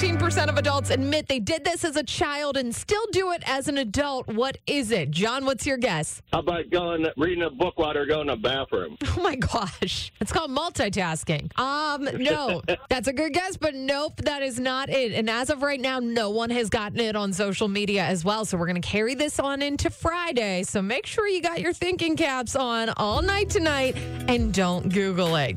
Don't Google it. 14% of adults admit they did this as a child and still do it as an adult. What is it? John, what's your guess? How about going reading a book while they're going to the bathroom? Oh my gosh. It's called multitasking. Um, no. That's a good guess, but nope, that is not it. And as of right now, no one has gotten it on social media as well. So we're going to carry this on into Friday. So make sure you got your thinking caps on all night tonight and don't Google it.